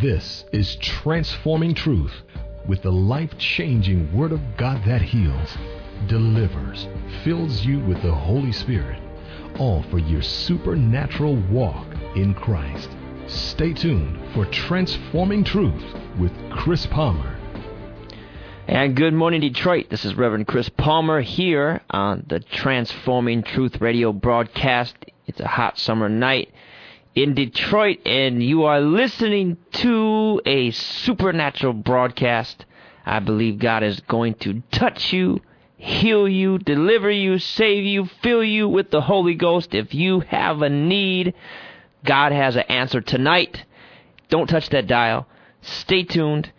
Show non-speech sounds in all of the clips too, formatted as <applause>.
This is Transforming Truth with the life changing Word of God that heals, delivers, fills you with the Holy Spirit, all for your supernatural walk in Christ. Stay tuned for Transforming Truth with Chris Palmer. And good morning, Detroit. This is Reverend Chris Palmer here on the Transforming Truth radio broadcast. It's a hot summer night in Detroit, and you are listening to a supernatural broadcast. I believe God is going to touch you, heal you, deliver you, save you, fill you with the Holy Ghost. If you have a need, God has an answer tonight. Don't touch that dial. Stay tuned.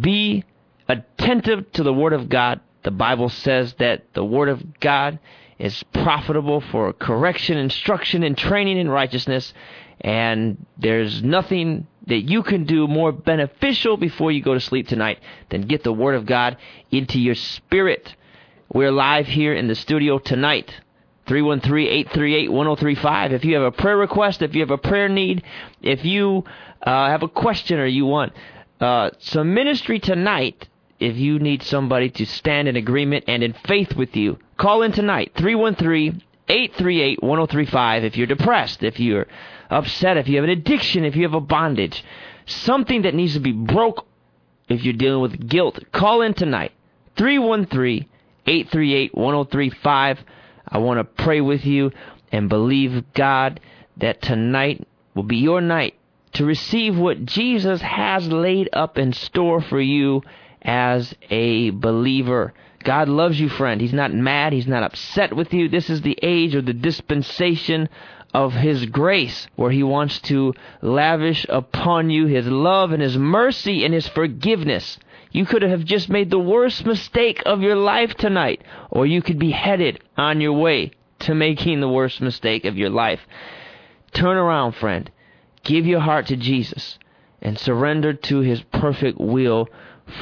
Be attentive to the Word of God. The Bible says that the Word of God is profitable for correction, instruction, and training in righteousness. And there's nothing that you can do more beneficial before you go to sleep tonight than get the Word of God into your spirit. We're live here in the studio tonight. 313-838-1035. If you have a prayer request, if you have a prayer need, if you uh, have a question or you want uh, some ministry tonight, if you need somebody to stand in agreement and in faith with you, call in tonight 313-838-1035 if you're depressed, if you're upset, if you have an addiction, if you have a bondage, something that needs to be broke if you're dealing with guilt. Call in tonight 313-838-1035. I want to pray with you and believe God that tonight will be your night to receive what Jesus has laid up in store for you as a believer. God loves you, friend. He's not mad. He's not upset with you. This is the age or the dispensation of His grace, where He wants to lavish upon you His love and His mercy and His forgiveness. You could have just made the worst mistake of your life tonight, or you could be headed on your way to making the worst mistake of your life. Turn around, friend. Give your heart to Jesus and surrender to His perfect will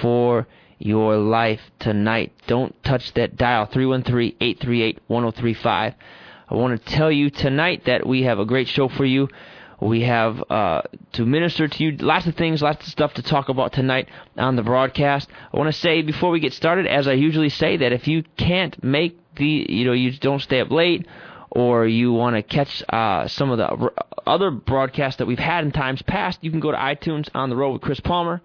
for your life tonight. Don't touch that dial 313-838-1035. I want to tell you tonight that we have a great show for you. We have uh, to minister to you lots of things, lots of stuff to talk about tonight on the broadcast. I want to say before we get started, as I usually say, that if you can't make the, you know, you don't stay up late or you want to catch uh, some of the other broadcasts that we've had in times past, you can go to iTunes on the road with Chris Palmer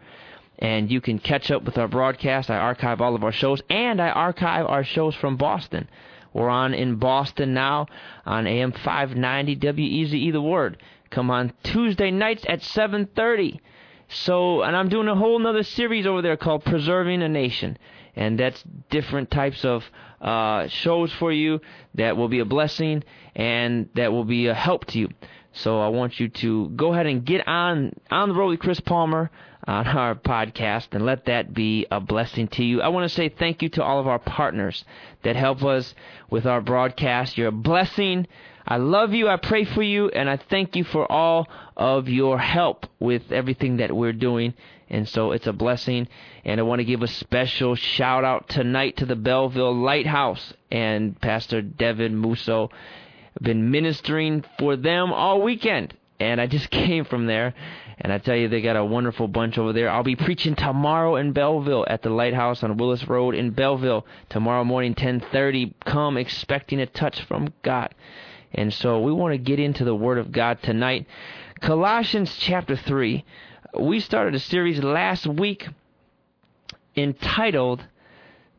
and you can catch up with our broadcast. I archive all of our shows, and I archive our shows from Boston. We're on in Boston now on AM 590 WEZE The Word. Come on Tuesday nights at 7:30. So, and I'm doing a whole nother series over there called Preserving a Nation, and that's different types of uh, shows for you that will be a blessing and that will be a help to you. So I want you to go ahead and get on on the road with Chris Palmer on <laughs> our podcast and let that be a blessing to you. I want to say thank you to all of our partners that help us with our broadcast. You're a blessing. I love you. I pray for you. And I thank you for all of your help with everything that we're doing. And so it's a blessing. And I want to give a special shout out tonight to the Belleville Lighthouse and Pastor Devin Musso. I've been ministering for them all weekend. And I just <laughs> came from there and I tell you, they got a wonderful bunch over there. I'll be preaching tomorrow in Belleville at the Lighthouse on Willis Road in Belleville tomorrow morning, 10:30. Come expecting a touch from God. And so we want to get into the Word of God tonight. Colossians chapter 3. We started a series last week entitled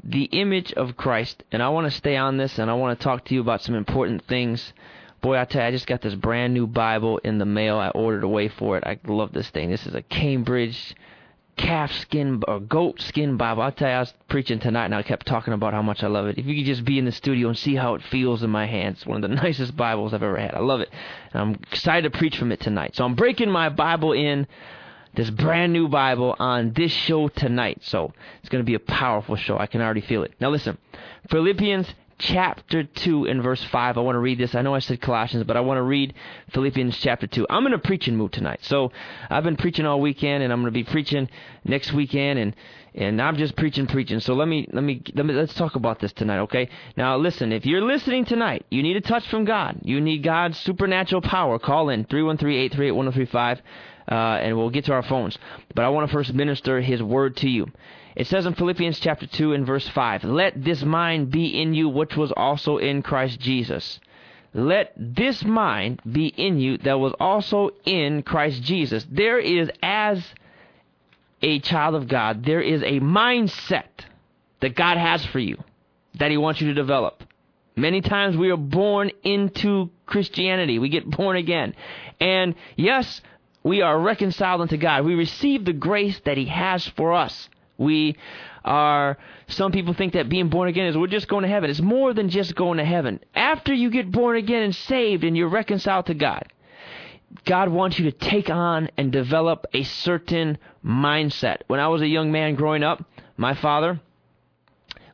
The Image of Christ. And I want to stay on this and I want to talk to you about some important things Boy, I tell you, I just got this brand new Bible in the mail. I ordered away for it. I love this thing. This is a Cambridge calf skin or goat skin Bible. I'll tell you, I was preaching tonight and I kept talking about how much I love it. If you could just be in the studio and see how it feels in my hands, one of the <laughs> nicest Bibles I've ever had. I love it. And I'm excited to preach from it tonight. So I'm breaking my Bible in this brand new Bible on this show tonight. So it's going to be a powerful show. I can already feel it. Now listen, Philippians chapter 2 and verse 5. I want to read this. I know I said Colossians, but I want to read Philippians chapter 2. I'm in a preaching mood tonight. So I've been preaching all weekend and I'm going to be preaching next weekend and and I'm just preaching preaching. So let me let me let me let's talk about this tonight, okay? Now listen, if you're listening tonight, you need a touch from God. You need God's supernatural power. Call in 313-838-1035. uh, and we'll get to our phones. But I want to first minister His word to you. It says in Philippians chapter 2 and verse 5, Let this mind be in you which was also in Christ Jesus. Let this mind be in you that was also in Christ Jesus. There is, as a child of God, there is a mindset that God has for you that He wants you to develop. Many times we are born into Christianity. We get born again. And yes, we are reconciled unto God. We receive the grace that He has for us. We are, some people think that being born again is we're just going to heaven. It's more than just going to heaven. After you get born again and saved and you're reconciled to God, God wants you to take on and develop a certain mindset. When I was a young man growing up, my father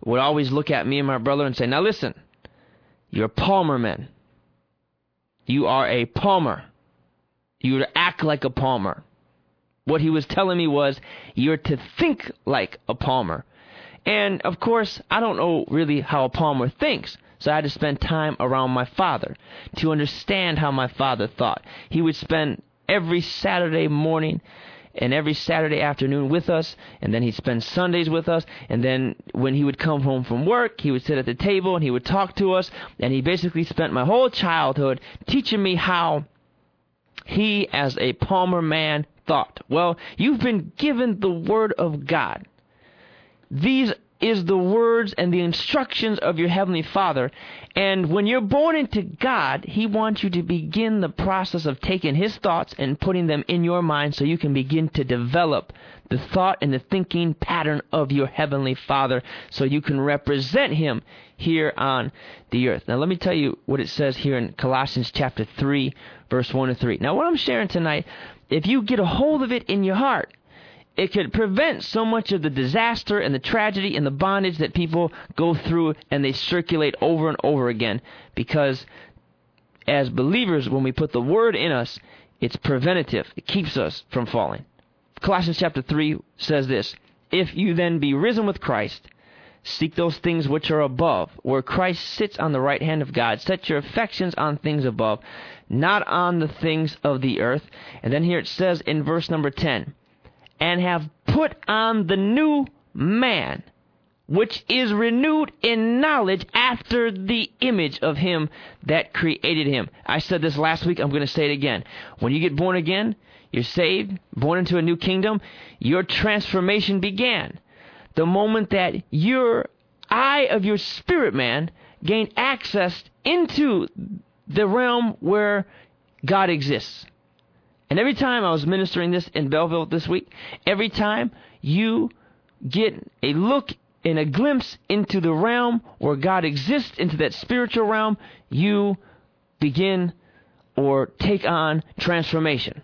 would always look at me and my brother and say, Now listen, you're Palmer men. You are a Palmer. You're act like a Palmer. What he was telling me was, you're to think like a Palmer. And of course, I don't know really how a Palmer thinks. So I had to spend time around my father to understand how my father thought. He would spend every Saturday morning and every Saturday afternoon with us, and then he'd spend Sundays with us, and then when he would come home from work, he would sit at the table and he would talk to us, and he basically spent my whole childhood teaching me how he, as a Palmer man, thought. Well, you've been given the Word of God. These is the words and the instructions of your Heavenly Father. And when you're born into God, He wants you to begin the process of taking His thoughts and putting them in your mind so you can begin to develop the thought and the thinking pattern of your Heavenly Father so you can represent Him here on the earth. Now, let me tell you what it says here in Colossians chapter 3, verse 1 to 3. Now, what I'm sharing tonight, if you get a hold of it in your heart, it could prevent so much of the disaster and the tragedy and the bondage that people go through and they circulate over and over again. Because as believers when we put the word in us it's preventative. It keeps us from falling. Colossians chapter 3 says this if you then be risen with christ seek those things which are above where christ sits on the right hand of god set your affections on things above not on the things of the earth and then here it says in verse number 10 and have put on the new man, which is renewed in knowledge after the image of him that created him. I said this last week, I'm going to say it again. When you get born again, you're saved, born into a new kingdom, your transformation began. The moment that your eye of your spirit man gain access into the realm where God exists. And every time I was ministering this in Belleville this week, every time you get a look and a glimpse into the realm where God exists, into that spiritual realm, you begin or take on transformation.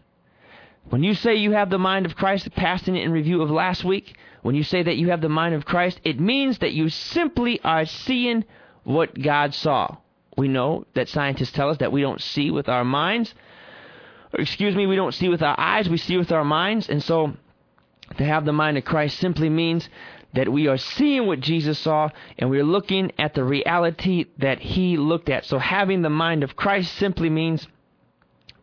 When you say you have the mind of Christ, passing it in review of last week, when you say that you have the mind of Christ, it means that you simply are seeing what God saw. We know that scientists tell us that we don't see with our minds, excuse me, we don't see with our eyes, we see with our minds. And so to have the mind of Christ simply means that we are seeing what Jesus saw and we're looking at the reality that he looked at. So having the mind of Christ simply means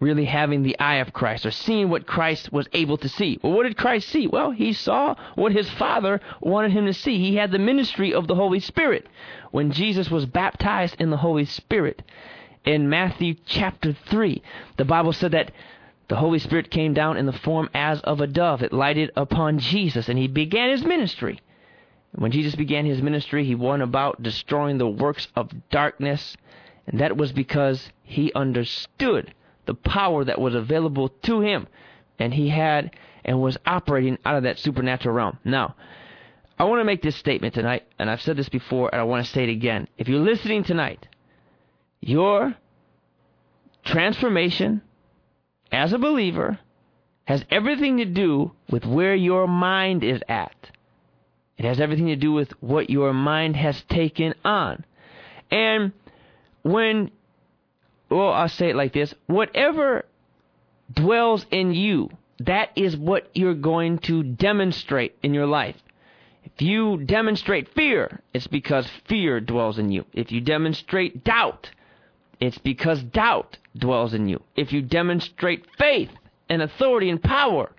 really having the eye of Christ or seeing what Christ was able to see. Well, what did Christ see? Well, he saw what his Father wanted him to see. He had the ministry of the Holy Spirit. When Jesus was baptized in the Holy Spirit, in Matthew chapter 3. The Bible said that the Holy Spirit came down in the form as of a dove. It lighted upon Jesus, and he began his ministry. When Jesus began his ministry, he went about destroying the works of darkness, and that was because he understood the power that was available to him, and he had and was operating out of that supernatural realm. Now, I want to make this statement tonight, and I've said this before, and I want to say it again. If you're listening tonight your transformation as a believer has everything to do with where your mind is at. It has everything to do with what your mind has taken on. And when, well, I'll say it like this whatever dwells in you, that is what you're going to demonstrate in your life. If you demonstrate fear, it's because fear dwells in you. If you demonstrate doubt, it's because doubt dwells in you. If you demonstrate faith and authority and power.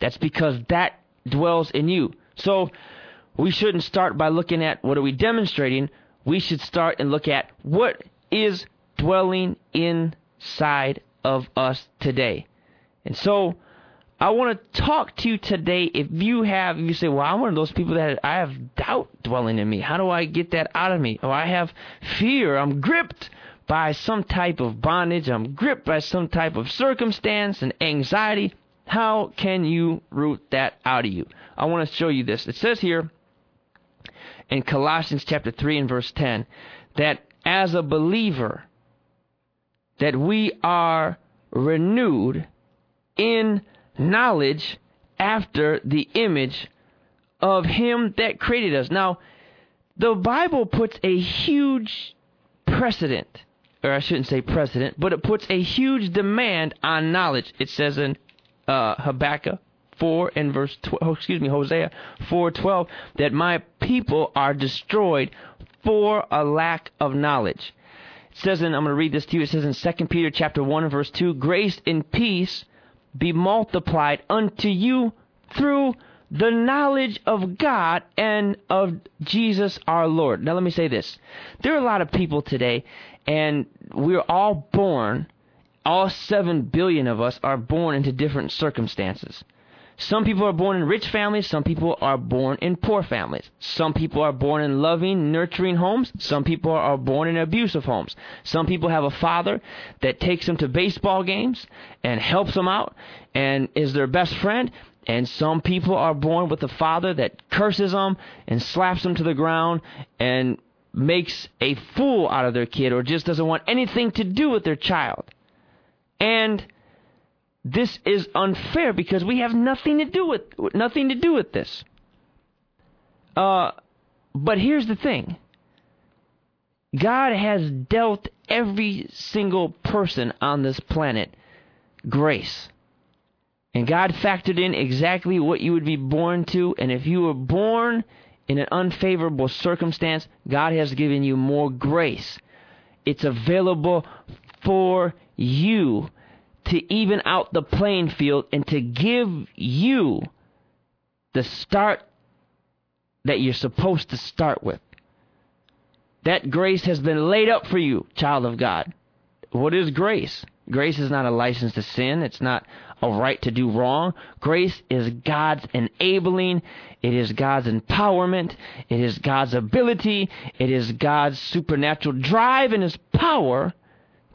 That's because that dwells in you. So we shouldn't start by looking at what are we demonstrating. We should start and look at what is dwelling inside of us today. And so I want to talk to you today. If you have, if you say, well, I'm one of those people that I have doubt dwelling in me. How do I get that out of me? Or I have fear. I'm gripped by some type of bondage. I'm gripped by some type of circumstance and anxiety. How can you root that out of you? I want to show you this. It says here in Colossians chapter 3 and verse 10 that as a believer that we are renewed in knowledge after the image of him that created us. Now, the Bible puts a huge precedent, or I shouldn't say precedent, but it puts a huge demand on knowledge. It says in uh, Habakkuk 4 and verse 12, oh, excuse me, Hosea 4:12 that my people are destroyed for a lack of knowledge. It says in I'm going to read this to you. It says in 2 Peter chapter 1 and verse 2, grace and peace be multiplied unto you through the knowledge of God and of Jesus our Lord. Now let me say this. There are a lot of people today and we're all born all 7 billion of us are born into different circumstances. Some people are born in rich families, some people are born in poor families. Some people are born in loving, nurturing homes, some people are born in abusive homes. Some people have a father that takes them to baseball games and helps them out and is their best friend. And some people are born with a father that curses them and slaps them to the ground and makes a fool out of their kid or just doesn't want anything to do with their child. And this is unfair because we have nothing to do with nothing to do with this. Uh, but here's the thing. God has dealt every single person on this planet grace. And God factored in exactly what you would be born to. And if you were born in an unfavorable circumstance, God has given you more grace. It's available for you to even out the playing field and to give you the start that you're supposed to start with. That grace has been laid up for you, child of God. What is grace? Grace is not a license to sin. It's not a right to do wrong. Grace is God's enabling. It is God's empowerment. It is God's ability. It is God's supernatural drive and His power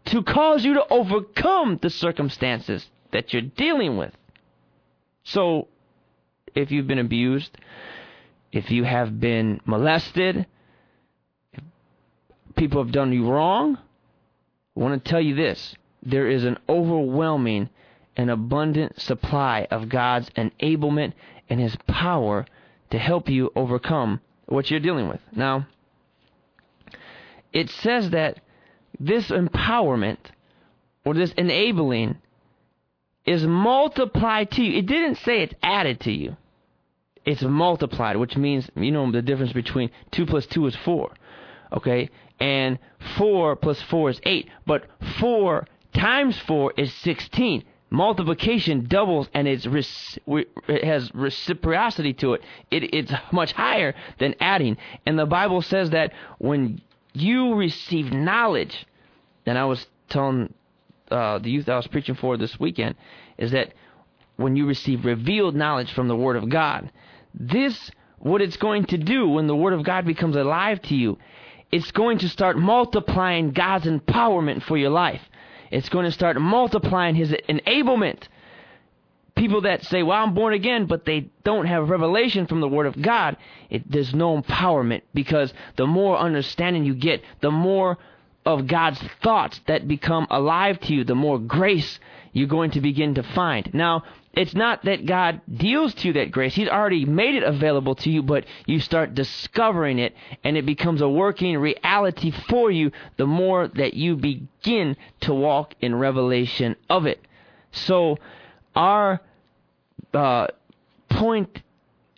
to cause you to overcome the circumstances that you're dealing with. So, if you've been abused, if you have been molested, if people have done you wrong, I want to tell you this there is an overwhelming and abundant supply of God's enablement and His power to help you overcome what you're dealing with. Now, it says that this empowerment or this enabling is multiplied to you. It didn't say it's added to you. It's multiplied, which means, you know, the difference between 2 plus 2 is 4. Okay? And 4 plus 4 is 8. But 4 times 4 is 16. Multiplication doubles and it's it has reciprocity to it. it. It's much higher than adding. And the Bible says that when you receive knowledge. And I was telling uh, the youth I was preaching for this weekend is that when you receive revealed knowledge from the Word of God, this, what it's going to do when the Word of God becomes alive to you, it's going to start multiplying God's empowerment for your life. It's going to start multiplying His enablement people that say, well, I'm born again, but they don't have revelation from the Word of God, it, there's no empowerment because the more understanding you get, the more of God's thoughts that become alive to you, the more grace you're going to begin to find. Now, it's not that God deals to you that grace. He's already made it available to you, but you start discovering it and it becomes a working reality for you the more that you begin to walk in revelation of it. So, our uh, point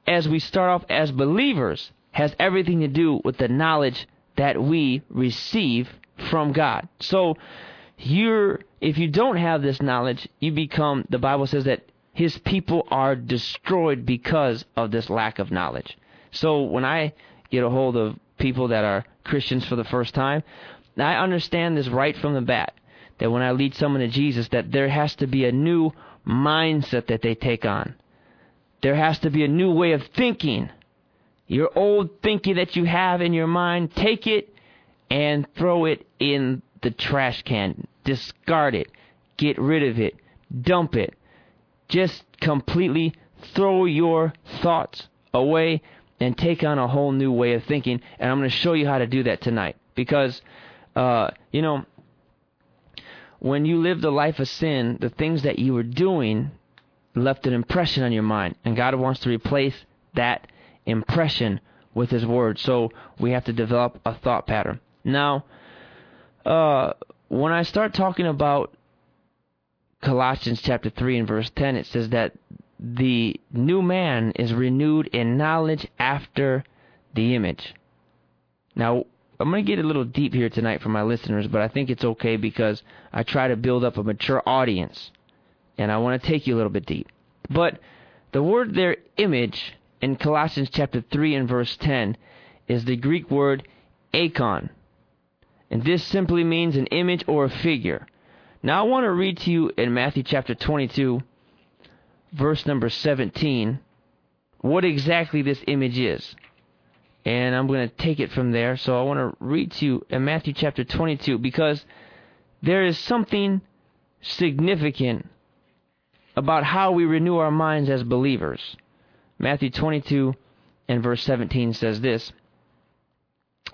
as we start off as believers has everything to do with the knowledge that we receive from God. So you're if you don't have this knowledge, you become the Bible says that his people are destroyed because of this lack of knowledge. So when I get a hold of people that are Christians for the first time, I understand this right from the bat that when I lead someone to Jesus that there has to be a new mindset that they take on. There has to be a new way of thinking. Your old thinking that you have in your mind, take it and throw it in the trash can. Discard it. Get rid of it. Dump it. Just completely throw your thoughts away and take on a whole new way of thinking. And I'm going to show you how to do that tonight. Because, uh, you know, when you lived a life of sin, the things that you were doing left an impression on your mind. And God wants to replace that impression with His Word. So we have to develop a thought pattern. Now, uh, when I start talking about Colossians chapter 3 and verse 10, it says that the new man is renewed in knowledge after the image. Now, I'm going to get a little deep here tonight for my listeners, but I think it's okay because I try to build up a mature audience. And I want to take you a little bit deep. But the word there, image, in Colossians chapter 3 and verse 10, is the Greek word eikon. And this simply means an image or a figure. Now I want to read to you in Matthew chapter 22, verse number 17, what exactly this image is. And I'm going to take it from there. So I want to read to you in Matthew chapter 22 because there is something significant about how we renew our minds as believers. Matthew 22 and verse 17 says this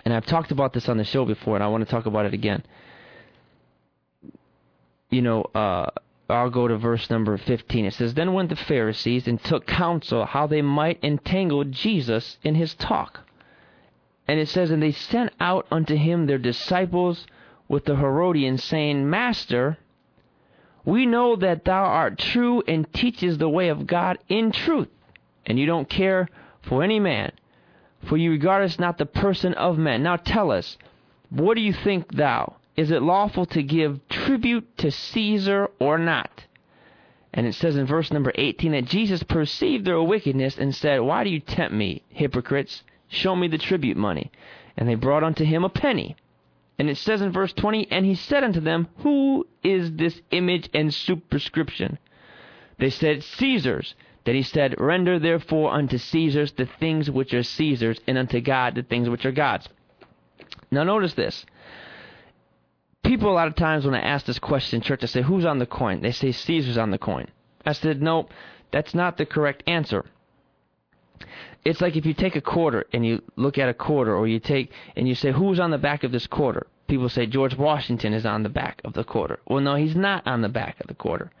and I've talked about this on the show before, and I want to talk about it again. You know, uh, I'll go to verse number 15. It says, Then went the Pharisees and took counsel how they might entangle Jesus in his talk. And it says, And they sent out unto him their disciples with the Herodians, saying, Master, we know that thou art true and teachest the way of God in truth, and you don't care for any man for you regard us not the person of men. Now tell us, what do you think thou? Is it lawful to give tribute to Caesar or not? And it says in verse number 18 that Jesus perceived their wickedness and said, Why do you tempt me, hypocrites? Show me the tribute money. And they brought unto him a penny. And it says in verse 20, And he said unto them, Who is this image and superscription? They said, Caesar's. Then he said, Render therefore unto Caesar's the things which are Caesar's, and unto God the things which are God's. Now notice this. People a lot of times when I ask this question in church, I say, Who's on the coin? They say Caesar's on the coin. I said, No, that's not the correct answer. It's like if you take a quarter and you look at a quarter, or you take and you say, Who's on the back of this quarter? People say George Washington is on the back of the quarter. Well, no, he's not on the back of the quarter.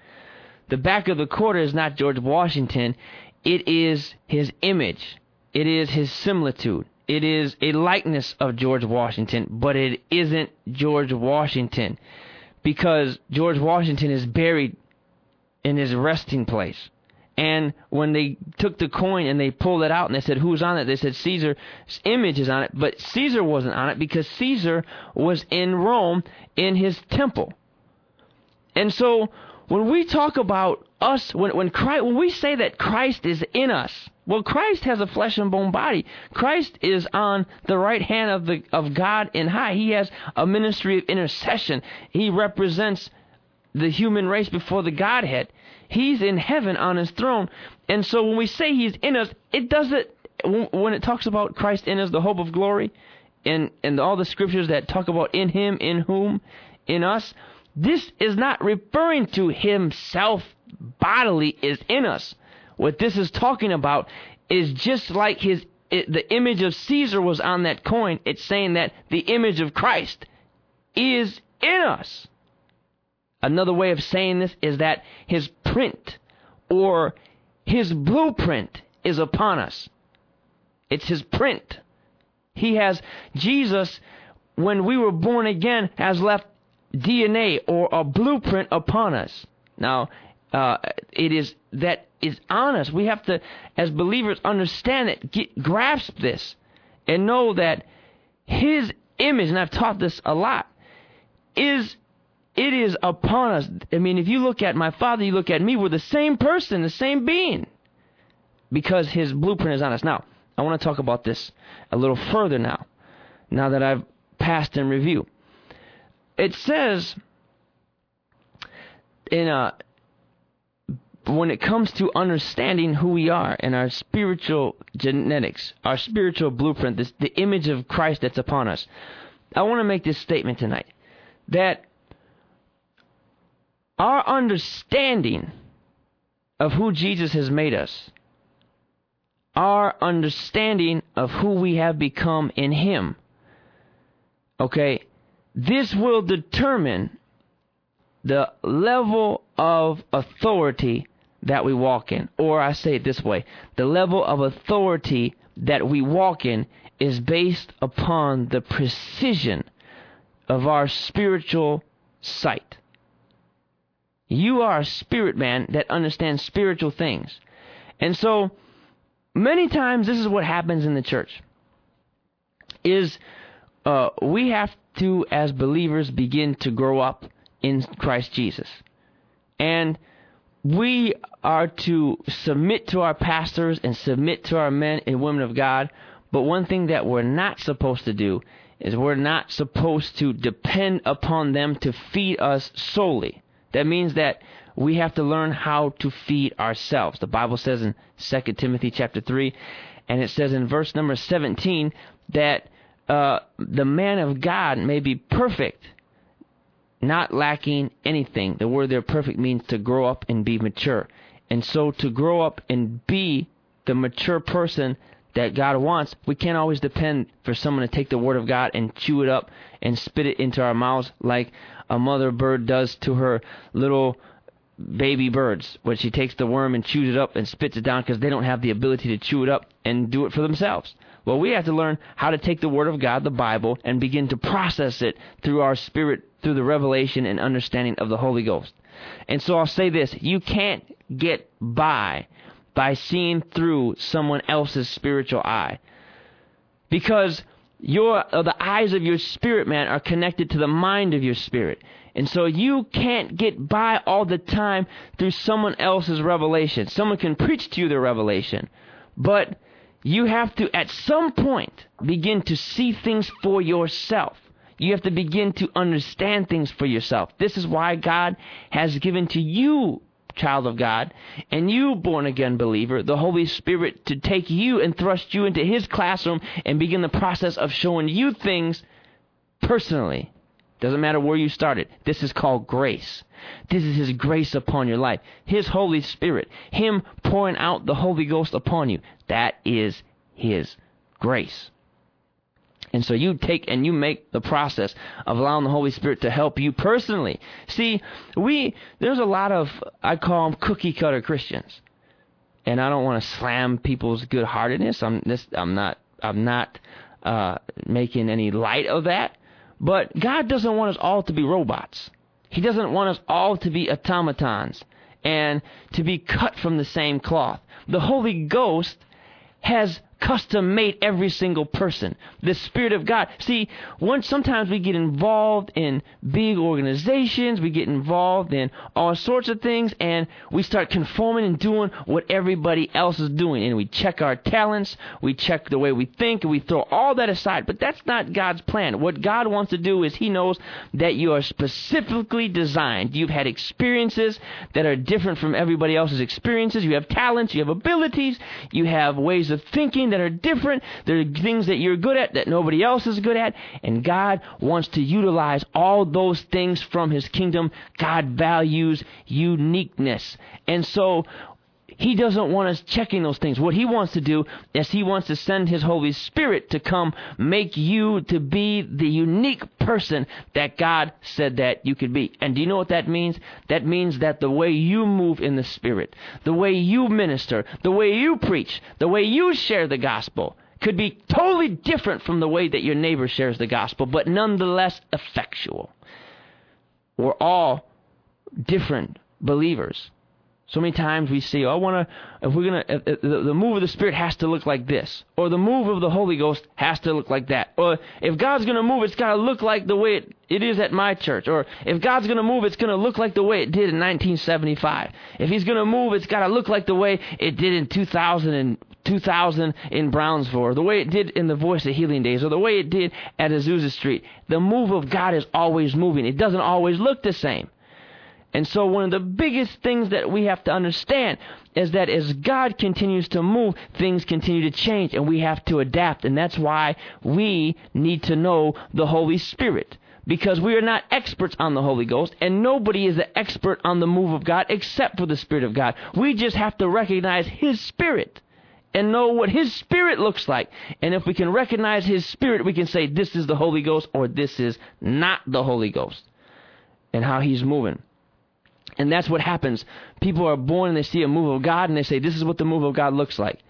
The back of the quarter is not George Washington, it is his image, it is his similitude. It is a likeness of George Washington, but it isn't George Washington because George Washington is buried in his resting place. And when they took the coin and they pulled it out and they said, Who's on it? They said, Caesar's image is on it. But Caesar wasn't on it because Caesar was in Rome in his temple. And so when we talk about us, when when Christ, when we say that Christ is in us, well, Christ has a flesh and bone body. Christ is on the right hand of the of God in high. He has a ministry of intercession. He represents the human race before the Godhead. He's in heaven on his throne. And so when we say he's in us, it doesn't when it talks about Christ in us, the hope of glory, and and all the scriptures that talk about in him, in whom, in us, this is not referring to himself bodily is in us. What this is talking about is just like his it, the image of Caesar was on that coin. It's saying that the image of Christ is in us. Another way of saying this is that his print or his blueprint is upon us. It's his print. He has, Jesus, when we were born again, has left DNA or a blueprint upon us. Now, uh, it is that is on us. We have to, as believers, understand it, get, grasp this, and know that His image, and I've taught this a lot, is it is upon us. I mean, if you look at my father, you look at me, we're the same person, the same being. Because his blueprint is on us. Now, I want to talk about this a little further now, now that I've passed in review. It says in a when it comes to understanding who we are and our spiritual genetics, our spiritual blueprint, this, the image of Christ that's upon us, I want to make this statement tonight that our understanding of who Jesus has made us, our understanding of who we have become in Him, okay, this will determine the level of authority that we walk in. Or I say it this way the level of authority that we walk in is based upon the precision of our spiritual sight. You are a spirit man that understands spiritual things. And so many times this is what happens in the church is uh, we have to as believers begin to grow up in Christ Jesus. And we are to submit to our pastors and submit to our men and women of God. But one thing that we're not supposed to do is we're not supposed to depend upon them to feed us solely. That means that we have to learn how to feed ourselves. The Bible says in 2 Timothy chapter 3, and it says in verse number 17 that uh, the man of God may be perfect, not lacking anything. The word there, perfect, means to grow up and be mature. And so to grow up and be the mature person that God wants, we can't always depend for someone to take the word of God and chew it up and spit it into our mouths like a mother bird does to her little baby birds when she takes the worm and chews it up and spits it down because they don't have the ability to chew it up and do it for themselves. Well, we have to learn how to take the Word of God, the Bible, and begin to process it through our spirit, through the revelation and understanding of the Holy Ghost. And so I'll say this you can't get by by seeing through someone else's spiritual eye. Because your uh, the eyes of your spirit man are connected to the mind of your spirit. And so you can't get by all the time through someone else's revelation. Someone can preach to you the revelation, but you have to, at some point, begin to see things for yourself. You have to begin to understand things for yourself. This is why God has given to you, child of God, and you, born again believer, the Holy Spirit to take you and thrust you into His classroom and begin the process of showing you things personally. Doesn't matter where you started. This is called grace. This is His grace upon your life. His Holy Spirit. Him pouring out the Holy Ghost upon you. That is His grace. And so you take and you make the process of allowing the Holy Spirit to help you personally. See, we there's a lot of I call them cookie cutter Christians, and I don't want to slam people's good heartedness. I'm this I'm not I'm not uh, making any light of that. But God doesn't want us all to be robots. He doesn't want us all to be automatons and to be cut from the same cloth. The Holy Ghost has custom made every single person. The Spirit of God. See, once sometimes we get involved in big organizations, we get involved in all sorts of things, and we start conforming and doing what everybody else is doing. And we check our talents, we check the way we think, and we throw all that aside. But that's not God's plan. What God wants to do is He knows that you are specifically designed. You've had experiences that are different from everybody else's experiences. You have talents, you have abilities, you have ways of thinking that are different. There are things that you're good at that nobody else is good at. And God wants to utilize all those things from His kingdom. God values uniqueness. And so he doesn't want us checking those things. What he wants to do is he wants to send his Holy Spirit to come make you to be the unique person that God said that you could be. And do you know what that means? That means that the way you move in the Spirit, the way you minister, the way you preach, the way you share the gospel could be totally different from the way that your neighbor shares the gospel, but nonetheless effectual. We're all different believers. So many times we see, oh, I want to, if we're going to, the, the move of the Spirit has to look like this. Or the move of the Holy Ghost has to look like that. Or if God's going to move, it's got to look like the way it, it is at my church. Or if God's going to move, it's going to look like the way it did in 1975. If He's going to move, it's got to look like the way it did in 2000 and 2000 in Brownsville, or the way it did in the Voice of Healing Days, or the way it did at Azusa Street. The move of God is always moving. It doesn't always look the same. And so, one of the biggest things that we have to understand is that as God continues to move, things continue to change, and we have to adapt. And that's why we need to know the Holy Spirit. Because we are not experts on the Holy Ghost, and nobody is an expert on the move of God except for the Spirit of God. We just have to recognize His Spirit and know what His Spirit looks like. And if we can recognize His Spirit, we can say, this is the Holy Ghost or this is not the Holy Ghost, and how He's moving. And that's what happens. People are born and they see a move of God and they say, This is what the move of God looks like.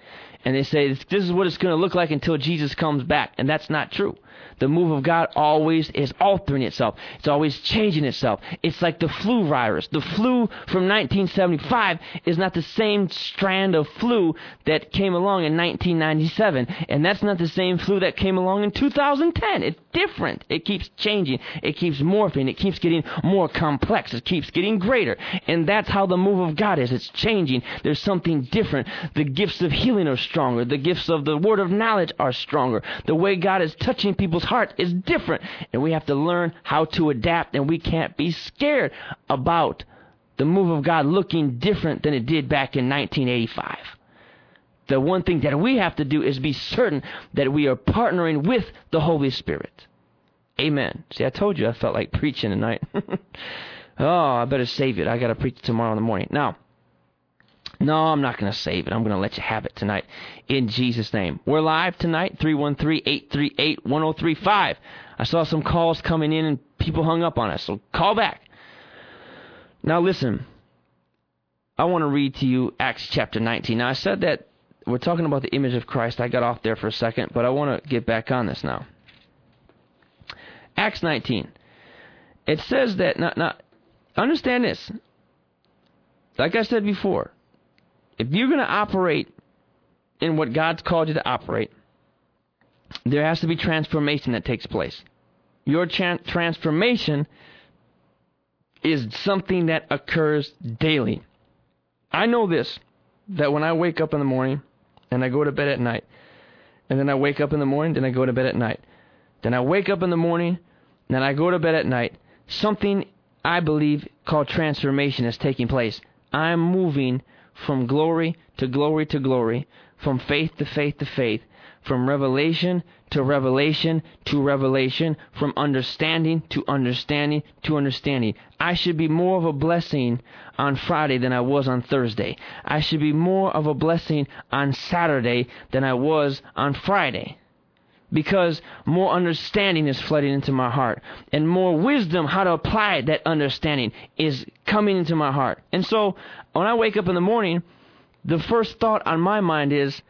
And they say, This is what it's going to look like until Jesus comes back. And that's not true. The move of God always is altering itself. It's always changing itself. It's like the flu virus. The flu from 1975 is not the same strand of flu that came along in 1997. And that's not the same flu that came along in 2010. It's different. It keeps changing. It keeps morphing. It keeps getting more complex. It keeps getting greater. And that's how the move of God is. It's changing. There's something different. The gifts of healing are stronger. The gifts of the word of knowledge are stronger. The way God is touching people's heart is different. And we have to learn how to adapt, and we can't be scared about the move of God looking different than it did back in 1985. The one thing that we have to do is be certain that we are partnering with the Holy Spirit. Amen. See, I told you I felt like preaching tonight. <laughs> oh, I better save it. I got to preach tomorrow in the morning. Now, no, I'm not going to save it. I'm going to let you have it tonight in Jesus' name. We're live tonight, 313 838 1035. I saw some calls coming in and people hung up on us, so call back. Now, listen, I want to read to you Acts chapter 19. Now, I said that we're talking about the image of Christ. I got off there for a second, but I want to get back on this now. Acts 19. It says that, not, not, understand this. Like I said before, if you're going to operate in what God's called you to operate, there has to be transformation that takes place. Your tra- transformation is something that occurs daily. I know this that when I wake up in the morning and I go to bed at night, and then I wake up in the morning, then I go to bed at night. Then I wake up in the morning, then I go to bed at night. Something I believe called transformation is taking place. I'm moving from glory to glory to glory, from faith to faith to faith, from revelation to revelation to revelation, from understanding to understanding to understanding. I should be more of a blessing on Friday than I was on Thursday. I should be more of a blessing on Saturday than I was on Friday. Because more understanding is flooding into my heart, and more wisdom how to apply that understanding is coming into my heart. And so when I wake up in the morning, the first thought on my mind is,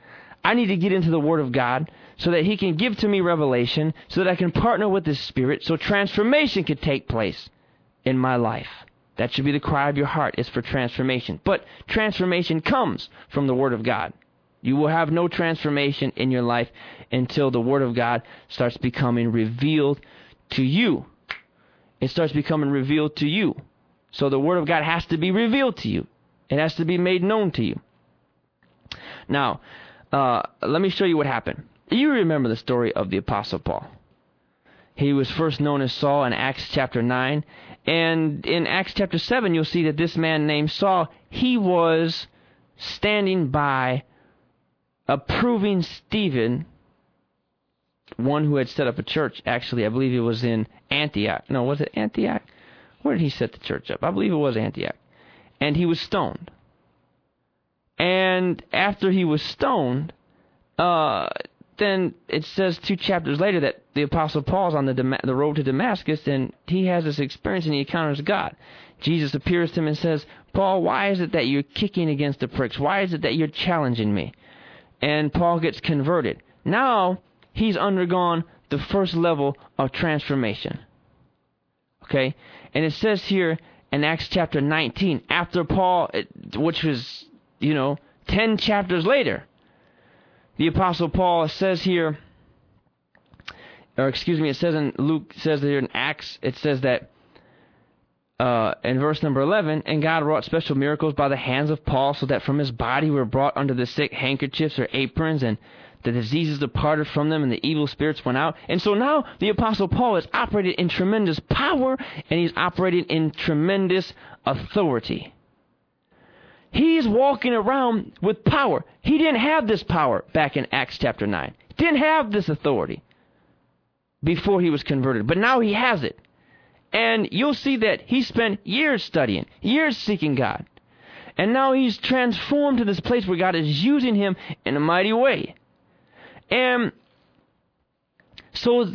I need to get into the Word of God so that He can give to me revelation, so that I can partner with His Spirit, so transformation can take place in my life. That should be the cry of your heart, is for transformation. But transformation comes from the Word of God. You will have no transformation in your life until the Word of God starts becoming revealed to you. It starts becoming revealed to you. So the Word of God has to be revealed to you. It has to be made known to you. Now, uh, let me show you what happened. You remember the story of the Apostle Paul. He was first known as Saul in Acts chapter 9. And in Acts chapter 7, you'll see that this man named Saul, he was standing by approving Stephen, one who had set up a church. Actually, I believe it was in Antioch. No, was it Antioch? Where did he set the church up? I believe it was Antioch and he was stoned. And after he was stoned, uh, then it says two chapters later that the apostle Paul's on the the road to Damascus, and he has this experience and he encounters God. Jesus appears to him and says, "Paul, why is it that you're kicking against the pricks? Why is it that you're challenging me?" And Paul gets converted. Now he's undergone the first level of transformation. Okay, and it says here in Acts chapter 19, after Paul, which was, you know, 10 chapters later, the Apostle Paul says here, or excuse me, it says in Luke, says here in Acts, it says that uh, in verse number 11, and God wrought special miracles by the hands of Paul, so that from his body were brought unto the sick handkerchiefs or aprons, and the diseases departed from them, and the evil spirits went out. And so now the Apostle Paul is operating in tremendous power, and he's operating in tremendous authority. He's walking around with power. He didn't have this power back in Acts chapter 9. Didn't have this authority before he was converted, but now he has it. And you'll see that he spent years studying, years seeking God. And now he's transformed to this place where God is using him in a mighty way. And so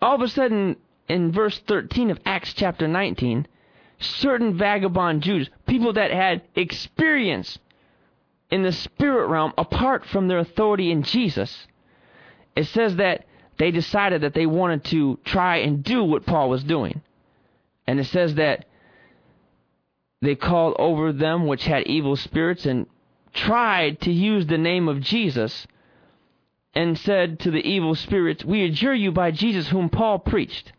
all of a sudden, in verse 13 of Acts chapter 19, certain vagabond Jews, people that had experience in the spirit realm apart from their authority in Jesus, it says that they decided that they wanted to try and do what Paul was doing. And it says that they called over them which had evil spirits and tried to use the name of Jesus and said to the evil spirits, We adjure you by Jesus whom Paul preached.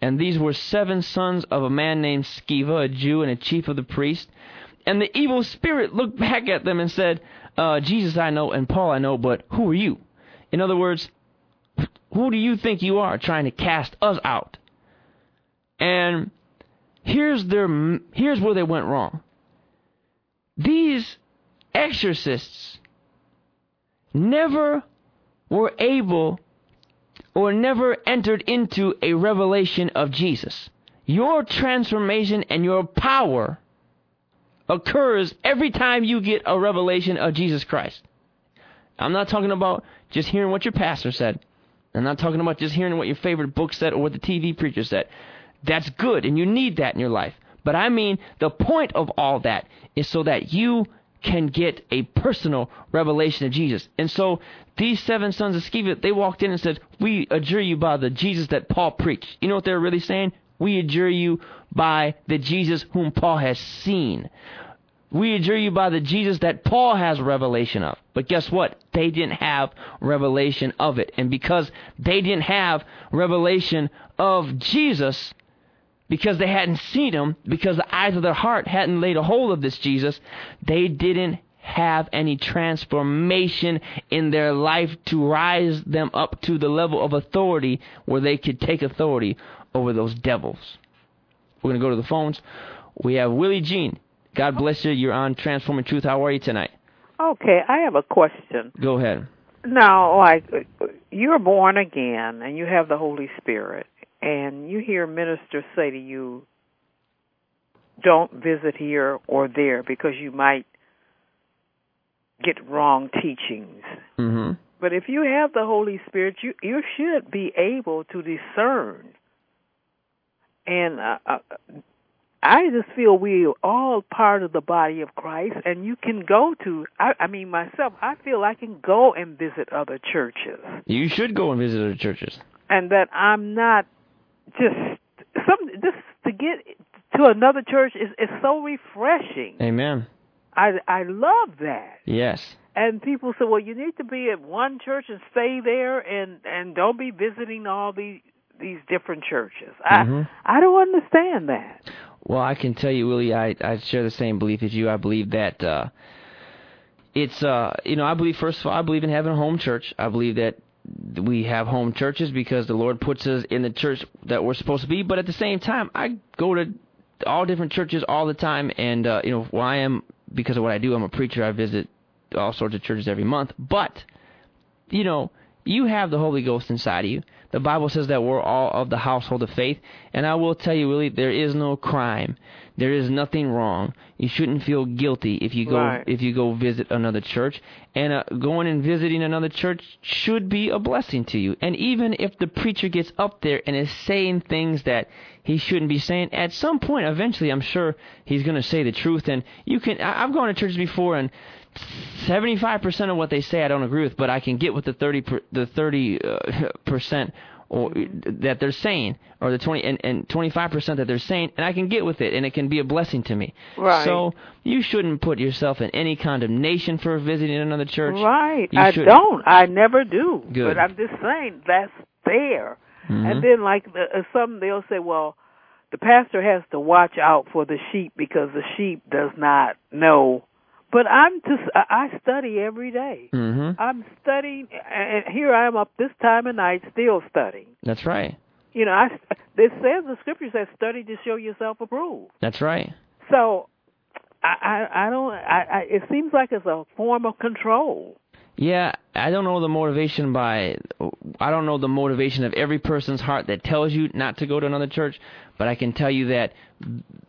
And these were seven sons of a man named Sceva, a Jew and a chief of the priests. And the evil spirit looked back at them and said, uh, Jesus I know and Paul I know, but who are you? In other words, who do you think you are trying to cast us out? And here's their here's where they went wrong. These exorcists never were able or never entered into a revelation of Jesus. Your transformation and your power occurs every time you get a revelation of Jesus Christ. I'm not talking about just hearing what your pastor said. I'm not talking about just hearing what your favorite book said or what the TV preacher said. That's good, and you need that in your life. But I mean, the point of all that is so that you can get a personal revelation of Jesus. And so these seven sons of Sceva, they walked in and said, We adjure you by the Jesus that Paul preached. You know what they're really saying? We adjure you by the Jesus whom Paul has seen. We adjure you by the Jesus that Paul has revelation of. But guess what? They didn't have revelation of it. And because they didn't have revelation of Jesus, because they hadn't seen him, because the eyes of their heart hadn't laid a hold of this Jesus, they didn't have any transformation in their life to rise them up to the level of authority where they could take authority over those devils. We're going to go to the phones. We have Willie Jean. God bless you. You're on Transforming Truth. How are you tonight? Okay, I have a question. Go ahead. Now, like you're born again and you have the Holy Spirit, and you hear ministers say to you, "Don't visit here or there because you might get wrong teachings." Mm-hmm. But if you have the Holy Spirit, you you should be able to discern. And uh, uh, I just feel we are all part of the body of Christ, and you can go to. I, I mean, myself, I feel I can go and visit other churches. You should go and visit other churches. And that I'm not just some just to get to another church is is so refreshing. Amen. I I love that. Yes. And people say, well, you need to be at one church and stay there, and and don't be visiting all these these different churches. Mm-hmm. I I don't understand that. Well, I can tell you, Willie, I, I share the same belief as you. I believe that uh, it's, uh, you know, I believe, first of all, I believe in having a home church. I believe that we have home churches because the Lord puts us in the church that we're supposed to be. But at the same time, I go to all different churches all the time. And, uh, you know, while I am, because of what I do, I'm a preacher, I visit all sorts of churches every month. But, you know, you have the Holy Ghost inside of you. The Bible says that we're all of the household of faith. And I will tell you, Willie, there is no crime. There is nothing wrong. You shouldn't feel guilty if you go right. if you go visit another church. And uh, going and visiting another church should be a blessing to you. And even if the preacher gets up there and is saying things that he shouldn't be saying, at some point, eventually, I'm sure he's going to say the truth. And you can. I, I've gone to churches before and 75% of what they say I don't agree with, but I can get with the 30 per, the 30 uh, <laughs> percent or that they're saying, or the twenty and, and twenty five percent that they're saying, and I can get with it, and it can be a blessing to me. Right. So you shouldn't put yourself in any condemnation for visiting another church. Right. You I shouldn't. don't. I never do. Good. But I'm just saying that's there. Mhm. And then, like the, uh, some, they'll say, "Well, the pastor has to watch out for the sheep because the sheep does not know." But I'm just, I study every day. Mhm. I'm studying, and here I am up this time of night still studying. That's right. You know, I it says the scripture says, "Study to show yourself approved." That's right. So, I I, I don't. I, I it seems like it's a form of control. Yeah, I don't know the motivation by I don't know the motivation of every person's heart that tells you not to go to another church, but I can tell you that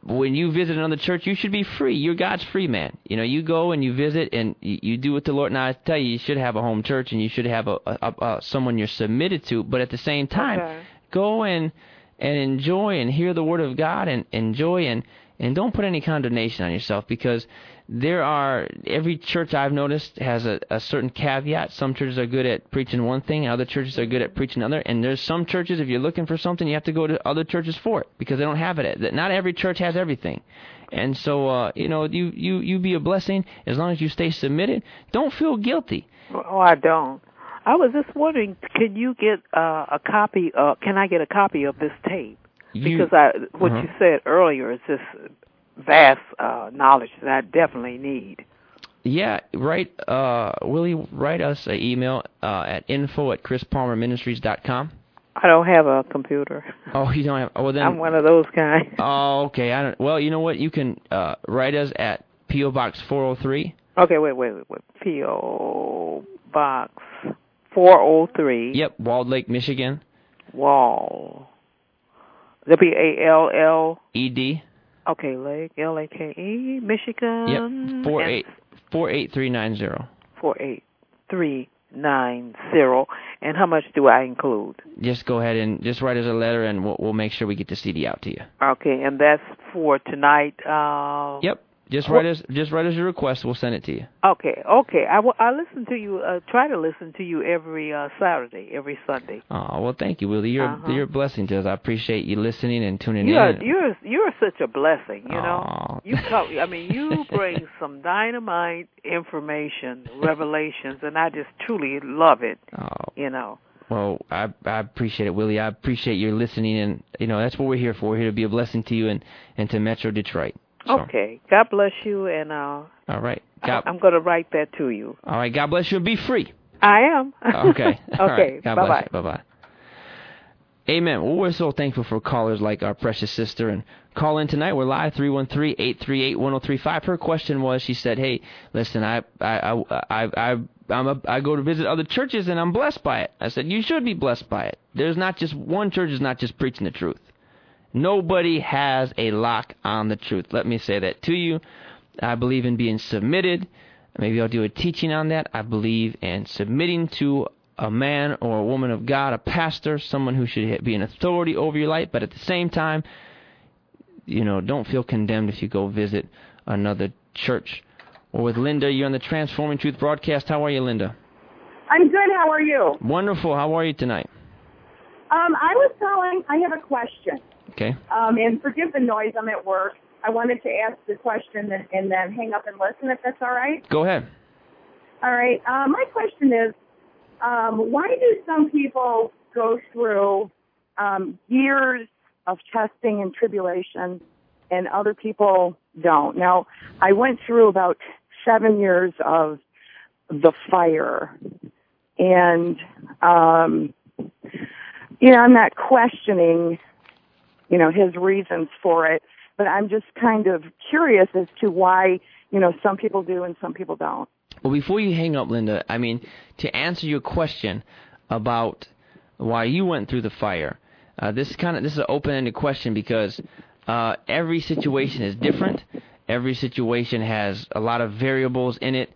when you visit another church, you should be free. You're God's free man. You know, you go and you visit and you, you do what the Lord. Now I tell you, you should have a home church and you should have a, a, a someone you're submitted to, but at the same time, Okay. go and and enjoy and hear the word of God and enjoy and and don't put any condemnation on yourself because there are every church I've noticed has a, a certain caveat. Some churches are good at preaching one thing, and other churches are good at preaching another. And there's some churches if you're looking for something, you have to go to other churches for it because they don't have it. That Not every church has everything. And so uh, you know, you you you be a blessing as long as you stay submitted. Don't feel guilty. Oh, I don't. I was just wondering, can you get uh, a copy? Uh, can I get a copy of this tape? You, Because I, what Uh-huh. you said earlier is just vast uh, knowledge that I definitely need. Yeah, write uh Willie write us an email uh at info at chrispalmerministries.com. I don't have a computer. Oh, you don't have oh well then I'm one of those guys. <laughs> Oh, okay. I don't well, you know what? You can uh write us at PO Box 403. Okay, wait, wait, wait, wait. P.O. Box 403. Yep, Walled Lake, Michigan. Wall. W A L L. ED. Okay, Lake L A K E, Michigan. Yep, four eight four eight three nine zero. four eight three nine zero. And how much do I include? Just go ahead and just write us a letter, and we'll we'll make sure we get the CD out to you. Okay, and that's for tonight. Uh, Yep. Just write us just write us your request. We'll send it to you. Okay, okay. I, will, I listen to you. Uh, try to listen to you every uh, Saturday, every Sunday. Oh well, thank you, Willie. You're Uh-huh. you're a blessing to us. I appreciate you listening and tuning You're in. you're you're such a blessing. You know. Aw. You talk. I mean, you <laughs> bring some dynamite information, revelations, and I just truly love it. Oh, You know. Well, I I appreciate it, Willie. I appreciate your listening, and you know that's what we're here for. We're here to be a blessing to you and and to Metro Detroit. So, Okay. God bless you, and uh, All right. God, I'm going to write that to you. all right. God bless you and be free. I am. Okay. <laughs> Okay. right. God bye bless bye. Bye bye. Amen. Well, we're so thankful for callers like our precious sister. And call in tonight. We're live 313-838-1035. Her question was, she said, "Hey, listen, I I I I I I'm a, I go to visit other churches and I'm blessed by it." I said, "You should be blessed by it. There's not just one church is not just preaching the truth. Nobody has a lock on the truth. Let me say that to you. I believe in being submitted. Maybe I'll do a teaching on that. I believe in submitting to a man or a woman of God, a pastor, someone who should be an authority over your life, but at the same time, you know, don't feel condemned if you go visit another church. Or with Linda, you're on the Transforming Truth broadcast. How are you, Linda? I'm good. How are you? Wonderful. How are you tonight? Um, I was calling. I have a question. Okay. Um, and forgive the noise. I'm at work. I wanted to ask the question and, and then hang up and listen, if that's all right. Go ahead. All right. Uh, my question is, um, why do some people go through um, years of testing and tribulation, and other people don't? Now, I went through about seven years of the fire, and um, you know, I'm not questioning, you know, his reasons for it, but I'm just kind of curious as to why, you know, some people do and some people don't. Well, before you hang up, Linda, I mean, to answer your question about why you went through the fire, uh, this is kind of this is an open-ended question because uh, every situation is different. Every situation has a lot of variables in it,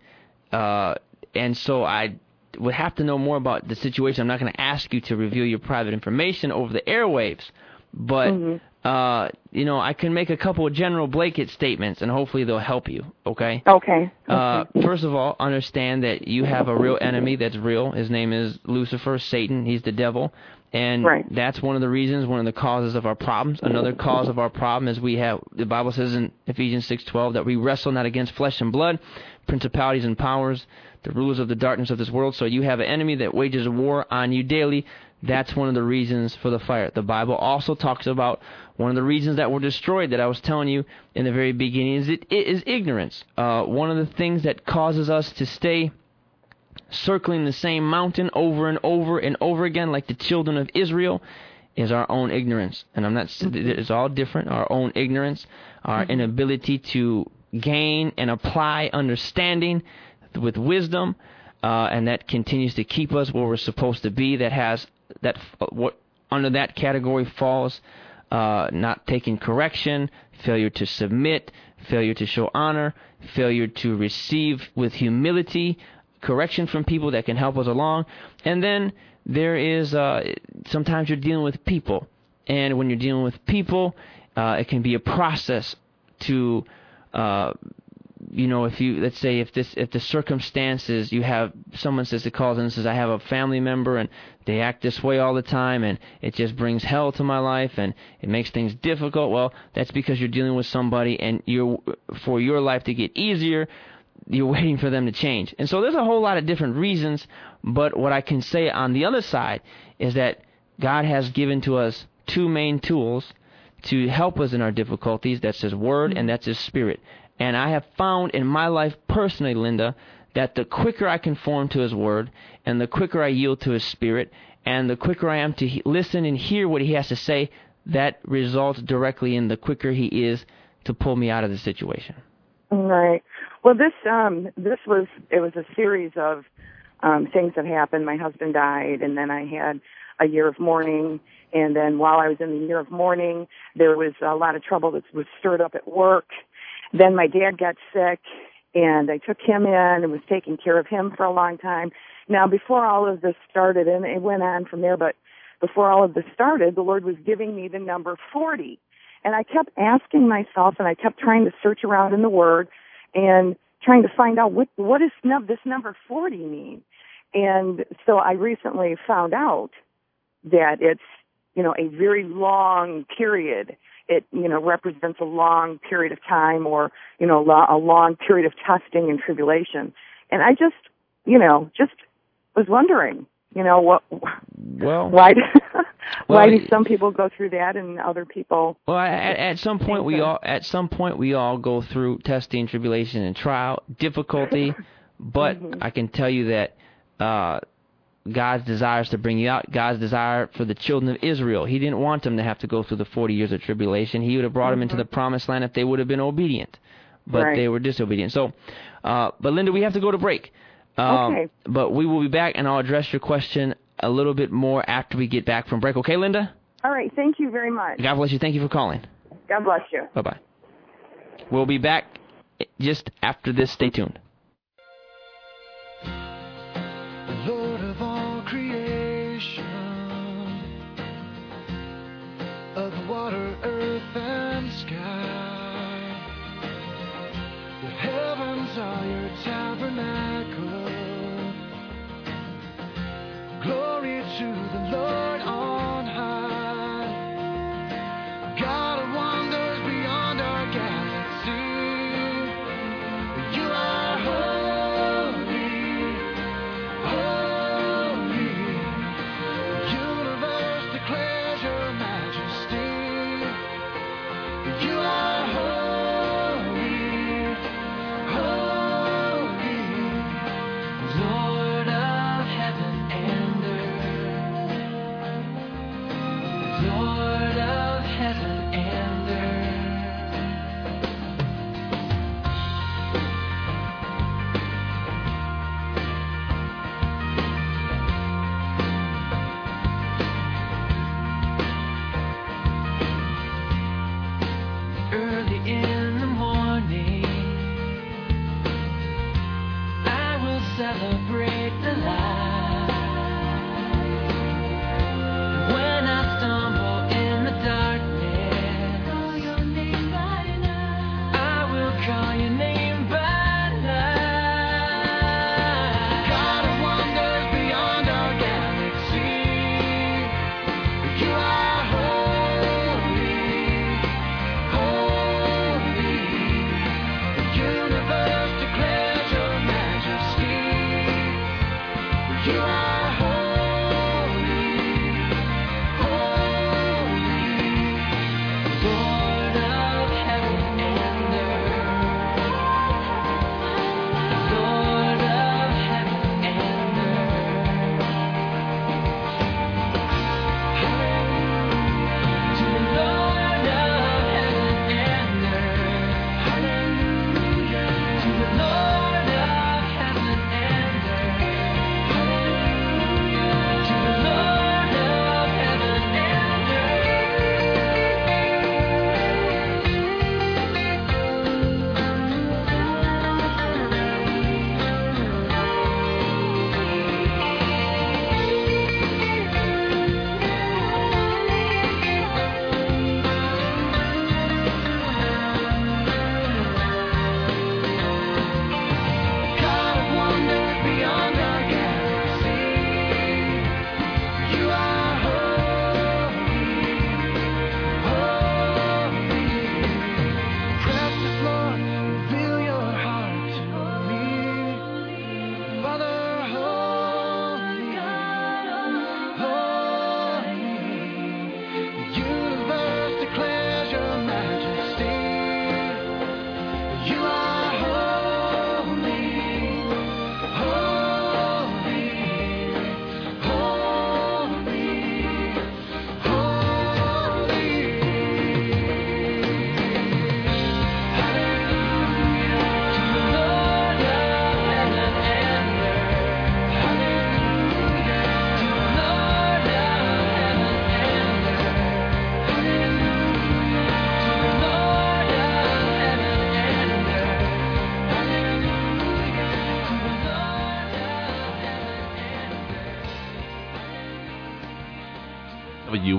uh, and so I would have to know more about the situation. I'm not going to ask you to reveal your private information over the airwaves, but uh, you know, I can make a couple of general blanket statements, and hopefully they'll help you. Okay. Okay. Uh, first of all, understand that you have a real enemy that's real. His name is Lucifer, Satan. He's the devil. And Right. that's one of the reasons, one of the causes of our problems. Another cause of our problem is we have the Bible says in Ephesians 6:12 that we wrestle not against flesh and blood, principalities and powers, the rulers of the darkness of this world. So you have an enemy that wages war on you daily. That's one of the reasons for the fire. The Bible also talks about one of the reasons that we're destroyed that I was telling you in the very beginning is it, it is ignorance. Uh, one of the things that causes us to stay circling the same mountain over and over and over again, like the children of Israel, is our own ignorance. And I'm not. It's all different. Our own ignorance, our inability to gain and apply understanding with wisdom, uh, and that continues to keep us where we're supposed to be. That has that what under that category falls uh, not taking correction, failure to submit, failure to show honor, failure to receive with humility correction from people that can help us along. And then there is uh, sometimes you're dealing with people, and when you're dealing with people, uh, it can be a process to uh, you know, if you let's say if this if the circumstances you have someone says that calls and says I have a family member and they act this way all the time and it just brings hell to my life and it makes things difficult. Well, that's because you're dealing with somebody and you're for your life to get easier, you're <laughs> waiting for them to change. And so there's a whole lot of different reasons, but what I can say on the other side is that God has given to us two main tools to help us in our difficulties. That's His Word and that's His Spirit. And I have found in my life personally, Linda, that the quicker I conform to His Word, and the quicker I yield to His Spirit, and the quicker I am to he- listen and hear what He has to say, that results directly in the quicker He is to pull me out of the situation. Right. Well, this um this was it was a series of um things that happened. My husband died, and then I had a year of mourning. And then while I was in the year of mourning, there was a lot of trouble that was stirred up at work. Then my dad got sick, and I took him in and was taking care of him for a long time. Now, before all of this started, and it went on from there, but before all of this started, the Lord was giving me the number 40. And I kept asking myself, and I kept trying to search around in the Word and trying to find out what what does this number 40 mean. And so I recently found out that it's you know a very long period. It you know represents a long period of time, or you know a long period of testing and tribulation. And I just you know just was wondering, you know what Well, why do, <laughs> why do some people go through that and other people Well, at, at some point we all at some point we all go through testing, tribulation, and trial, difficulty. <laughs> but I can tell you that uh, God's desires to bring you out. God's desire for the children of Israel. He didn't want them to have to go through the forty years of tribulation. He would have brought them into the promised land if they would have been obedient, but Right. they were disobedient. So, uh, but Linda, we have to go to break. Um, Okay. But we will be back, and I'll address your question a little bit more after we get back from break. Okay, Linda? All right, thank you very much. God bless you. Thank you for calling. God bless you. Bye bye. We'll be back just after this. Stay tuned.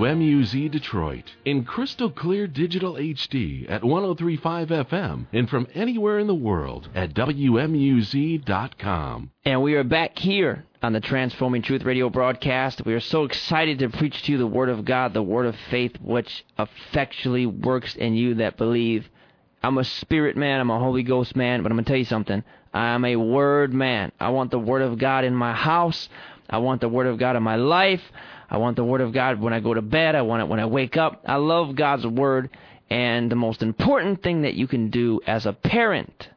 WMUZ Detroit in crystal clear digital HD at 1035 FM and from anywhere in the world at WMUZ.com. And we are back here on the Transforming Truth radio broadcast. We are so excited to preach to you the Word of God, the Word of faith, which effectually works in you that believe. I'm a spirit man, I'm a Holy Ghost man, but I'm going to tell you something. I'm a Word man. I want the Word of God in my house. I want the Word of God in my life. I want the Word of God when I go to bed. I want it when I wake up. I love God's Word. And the most important thing that you can do as a parent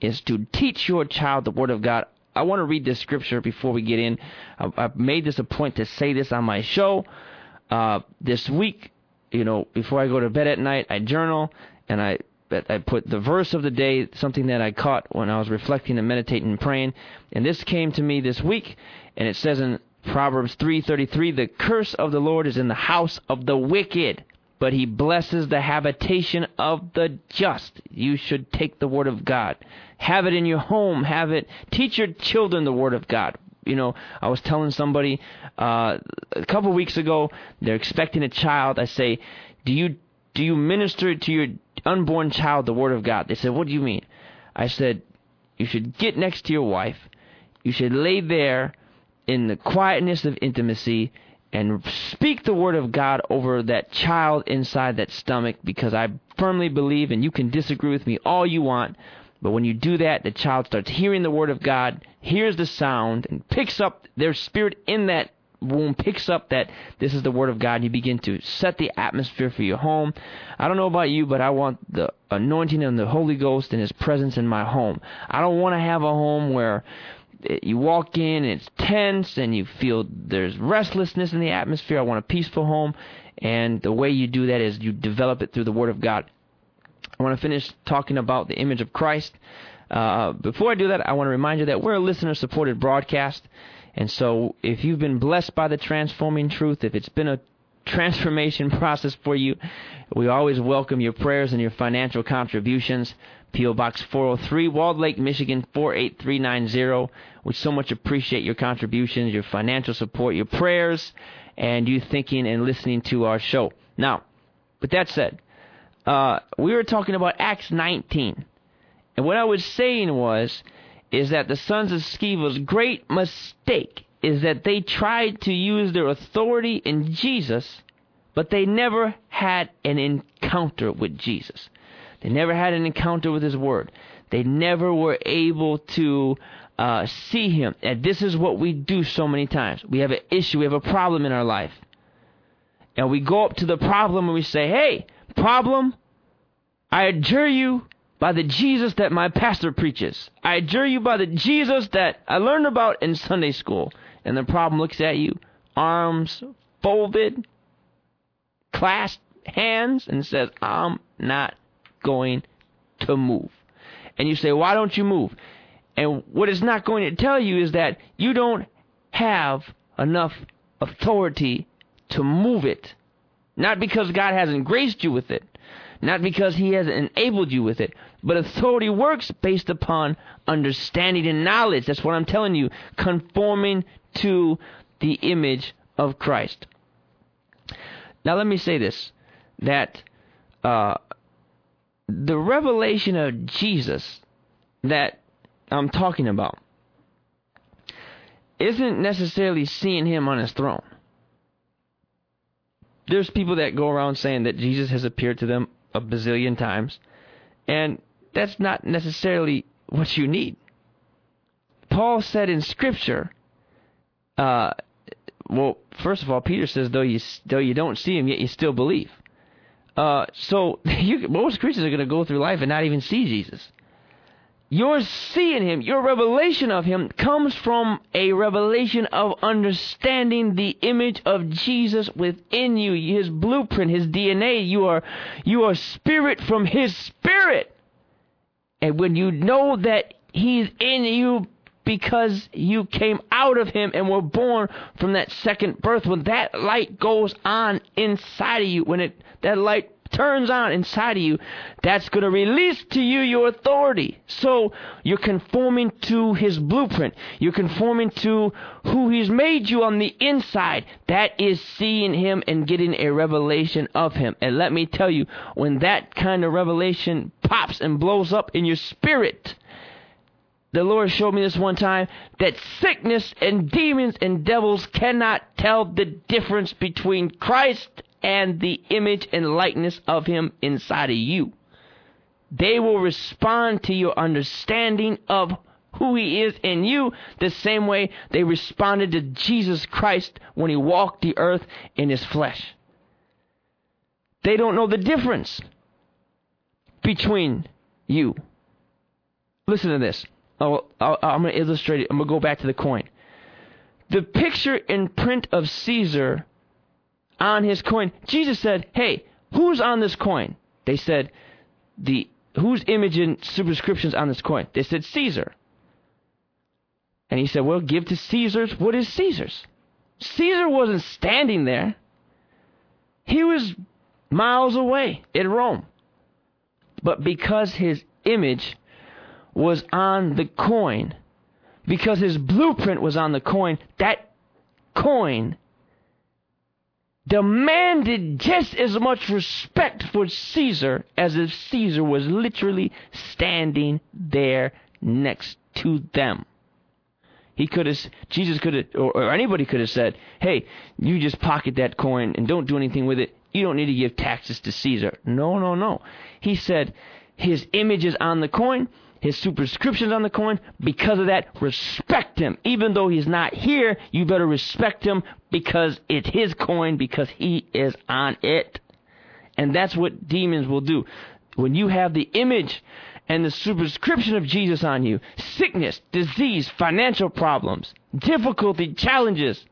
is to teach your child the Word of God. I want to read this scripture before we get in. I've made this a point to say this on my show. Uh, this week, you know, before I go to bed at night, I journal and I I put the verse of the day, something that I caught when I was reflecting and meditating and praying. And this came to me this week, and it says in Proverbs 3:33, "The curse of the Lord is in the house of the wicked." but he blesses the habitation of the just. You should take the word of God. Have it in your home. Have it. Teach your children the word of God. You know, I was telling somebody uh, a couple weeks ago they're expecting a child. I say, do you do you minister to your unborn child the word of God? They said, what do you mean? I said, you should get next to your wife. You should lay there in the quietness of intimacy and speak the word of God over that child inside that stomach because I firmly believe, and you can disagree with me all you want, but when you do that, the child starts hearing the word of God, hears the sound, and picks up their spirit in that womb, picks up that this is the word of God, and you begin to set the atmosphere for your home. I don't know about you, but I want the anointing of the Holy Ghost and His presence in my home. I don't want to have a home where you walk in and it's tense and you feel there's restlessness in the atmosphere. I want a peaceful home. And the way you do that is you develop it through the Word of God. I want to finish talking about the image of Christ. Uh, before I do that, I want to remind you that we're a listener supported broadcast. And so if you've been blessed by the transforming truth, if it's been a transformation <laughs> process for you, we always welcome your prayers and your financial contributions. P.O. Box 403, Walled Lake, Michigan 48390. We so much appreciate your contributions, your financial support, your prayers, and you thinking and listening to our show. Now, with that said, uh, we were talking about Acts 19. And what I was saying was, is that the sons of Sceva's great mistake is that they tried to use their authority in Jesus, but they never had an encounter with Jesus. They never had an encounter with His Word. They never were able to uh, see Him. And this is what we do so many times. We have an issue, we have a problem in our life. And we go up to the problem and we say, hey, problem, I adjure you by the Jesus that my pastor preaches. I adjure you by the Jesus that I learned about in Sunday school. And the problem looks at you, arms folded, clasped hands, and says, I'm not going to move. And you say, Why don't you move? And what it's not going to tell you is that you don't have enough authority to move it. Not because God hasn't graced you with it, not because He hasn't enabled you with it, but authority works based upon understanding and knowledge. That's what I'm telling you. Conforming to the image of Christ. Now, let me say this that uh, the revelation of Jesus that I'm talking about isn't necessarily seeing him on his throne. There's people that go around saying that Jesus has appeared to them a bazillion times, and that's not necessarily what you need. Paul said in Scripture, uh, well, first of all, Peter says, though you though you don't see him, yet you still believe. Uh, so <laughs> you, most Christians are going to go through life and not even see Jesus. Your seeing him, your revelation of him, comes from a revelation of understanding the image of Jesus within you, his blueprint, his DNA. You are, you are spirit from his spirit. And when you know that he's in you because you came out of him and were born from that second birth, when that light goes on inside of you, when it that light turns on inside of you, that's going to release to you your authority. So you're conforming to his blueprint. You're conforming to who he's made you on the inside. That is seeing him and getting a revelation of him. And let me tell you, when that kind of revelation pops and blows up in your spirit, the Lord showed me this one time that sickness and demons and devils cannot tell the difference between Christ and the image and likeness of Him inside of you. They will respond to your understanding of who He is in you the same way they responded to Jesus Christ when He walked the earth in His flesh. They don't know the difference between you. Listen to this. I'm going to illustrate it. I'm going to go back to the coin. The picture in print of Caesar on his coin, Jesus said, Hey, who's on this coin? They said, the Whose image and superscriptions on this coin? They said, Caesar. And he said, Well, give to Caesar's what is Caesar's. Caesar wasn't standing there, he was miles away in Rome. But because his image was on the coin, because his blueprint was on the coin, that coin demanded just as much respect for Caesar as if Caesar was literally standing there next to them. He could have, Jesus could have, or, or anybody could have said, hey, you just pocket that coin and don't do anything with it. You don't need to give taxes to Caesar. No, no, no. He said, his image is on the coin his superscriptions on the coin. Because of that, respect him. Even though he's not here, you better respect him because it's his coin, because he is on it. And that's what demons will do. When you have the image and the superscription of Jesus on you, sickness, disease, financial problems, difficulty, challenges,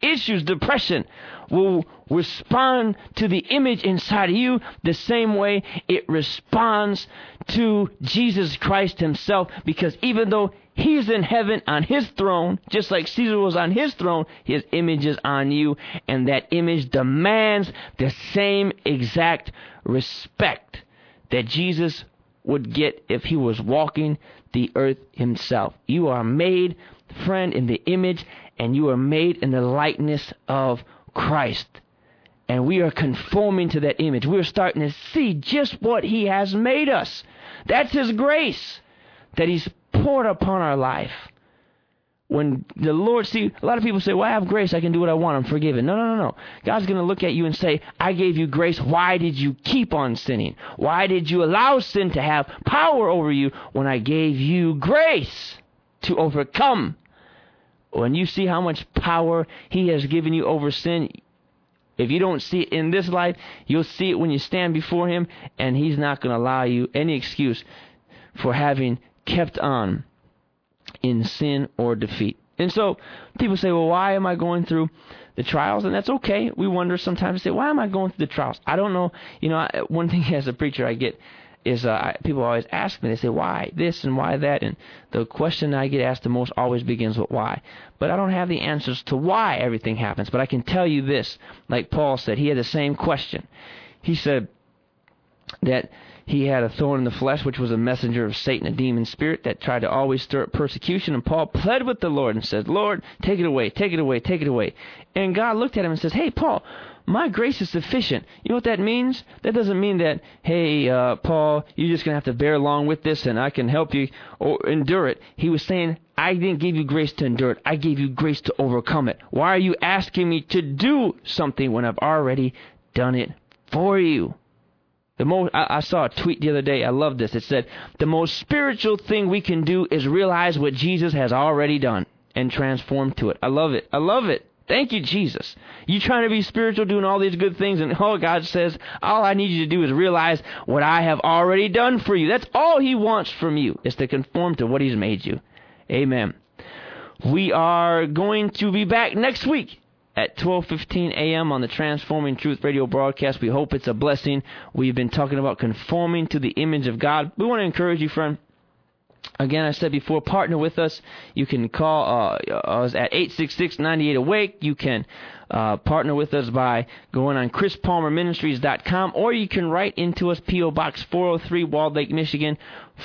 issues, depression, will respond to the image inside of you the same way it responds to Jesus Christ himself because even though he's in heaven on his throne, just like Caesar was on his throne, his image is on you and that image demands the same exact respect that Jesus would get if he was walking the earth himself. You are made, friend, in the image and you are made in the likeness of Christ. And we are conforming to that image. We're starting to see just what He has made us. That's His grace that He's poured upon our life. When the Lord, see, a lot of people say, Well, I have grace, I can do what I want, I'm forgiven. No, no, no, no. God's going to look at you and say, I gave you grace. Why did you keep on sinning? Why did you allow sin to have power over you when I gave you grace to overcome when you see how much power He has given you over sin, if you don't see it in this life, you'll see it when you stand before Him, and He's not going to allow you any excuse for having kept on in sin or defeat. And so people say, well, why am I going through the trials? And that's okay. We wonder sometimes, say, why am I going through the trials? I don't know. You know, one thing <laughs> as a preacher I get is uh, people always ask me, they say, why this and why that? And the question I get asked the most always begins with why. But I don't have the answers to why everything happens. But I can tell you this, like Paul said, he had the same question. He said that he had a thorn in the flesh, which was a messenger of Satan, a demon spirit that tried to always stir up persecution. And Paul pled with the Lord and said, Lord, take it away, take it away, take it away. And God looked at him and says, Hey, Paul, my grace is sufficient. You know what that means? That doesn't mean that, hey, uh, Paul, you're just going to have to bear along with this and I can help you or endure it. He was saying, I didn't give you grace to endure it. I gave you grace to overcome it. Why are you asking me to do something when I've already done it for you? The most, I, I saw a tweet the other day. I love this. It said, the most spiritual thing we can do is realize what Jesus has already done and transform to it. I love it. I love it. Thank you, Jesus. You trying to be spiritual, doing all these good things, and oh, God says, all I need you to do is realize what I have already done for you. That's all He wants from you, is to conform to what He's made you. Amen. We are going to be back next week at 12:15 a.m. on the Transforming Truth radio broadcast. We hope it's a blessing. We've been talking about conforming to the image of God. We want to encourage you, friend. Again, I said before, partner with us. You can call uh, us at 866-98-AWAKE. You can uh, partner with us by going on chrispalmerministries.com, or you can write into us, P.O. Box 403, Walled Lake, Michigan,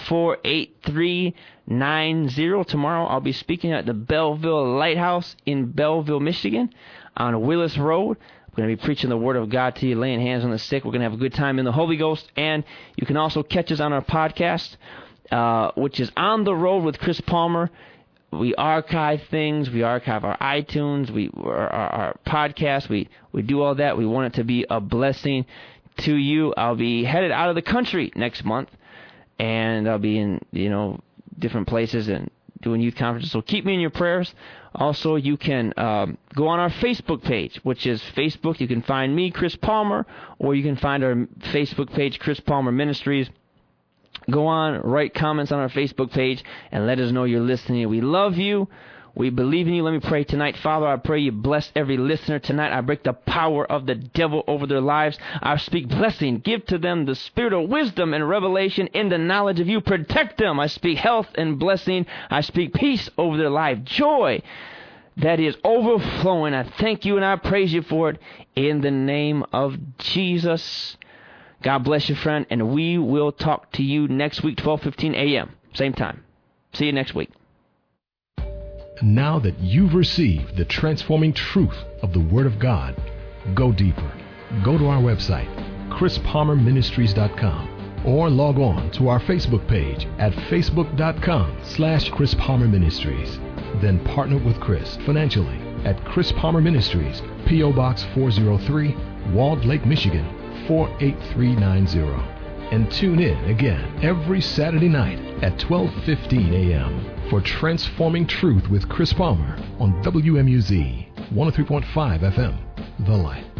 48390. Tomorrow I'll be speaking at the Belleville Lighthouse in Belleville, Michigan, on Willis Road. We're going to be preaching the Word of God to you, laying hands on the sick. We're going to have a good time in the Holy Ghost, and you can also catch us on our podcast uh, which is On the Road with Chris Palmer. We archive things. We archive our iTunes. We our, our podcast. We we do all that. We want it to be a blessing to you. I'll be headed out of the country next month, and I'll be in you know different places and doing youth conferences. So keep me in your prayers. Also, you can um, go on our Facebook page, which is Facebook. You can find me, Chris Palmer, or you can find our Facebook page, Chris Palmer Ministries go on, write comments on our Facebook page, and let us know you're listening. We love you. We believe in you. Let me pray tonight. Father, I pray you bless every listener tonight. I break the power of the devil over their lives. I speak blessing. Give to them the spirit of wisdom and revelation in the knowledge of you. Protect them. I speak health and blessing. I speak peace over their life. Joy that is overflowing. I thank you and I praise you for it in the name of Jesus. God bless you, friend, and we will talk to you next week, 12:15 a.m. Same time. See you next week. Now that you've received the transforming truth of the Word of God, go deeper. Go to our website, chrispalmerministries.com, or log on to our Facebook page at facebook.com slash Chris Palmer Ministries. Then partner with Chris financially at Chris Palmer Ministries, P.O. Box 403, Walled Lake, Michigan 48390. And tune in again every Saturday night at 12:15 a.m. for Transforming Truth with Chris Palmer on WMUZ 103.5 FM, The Light.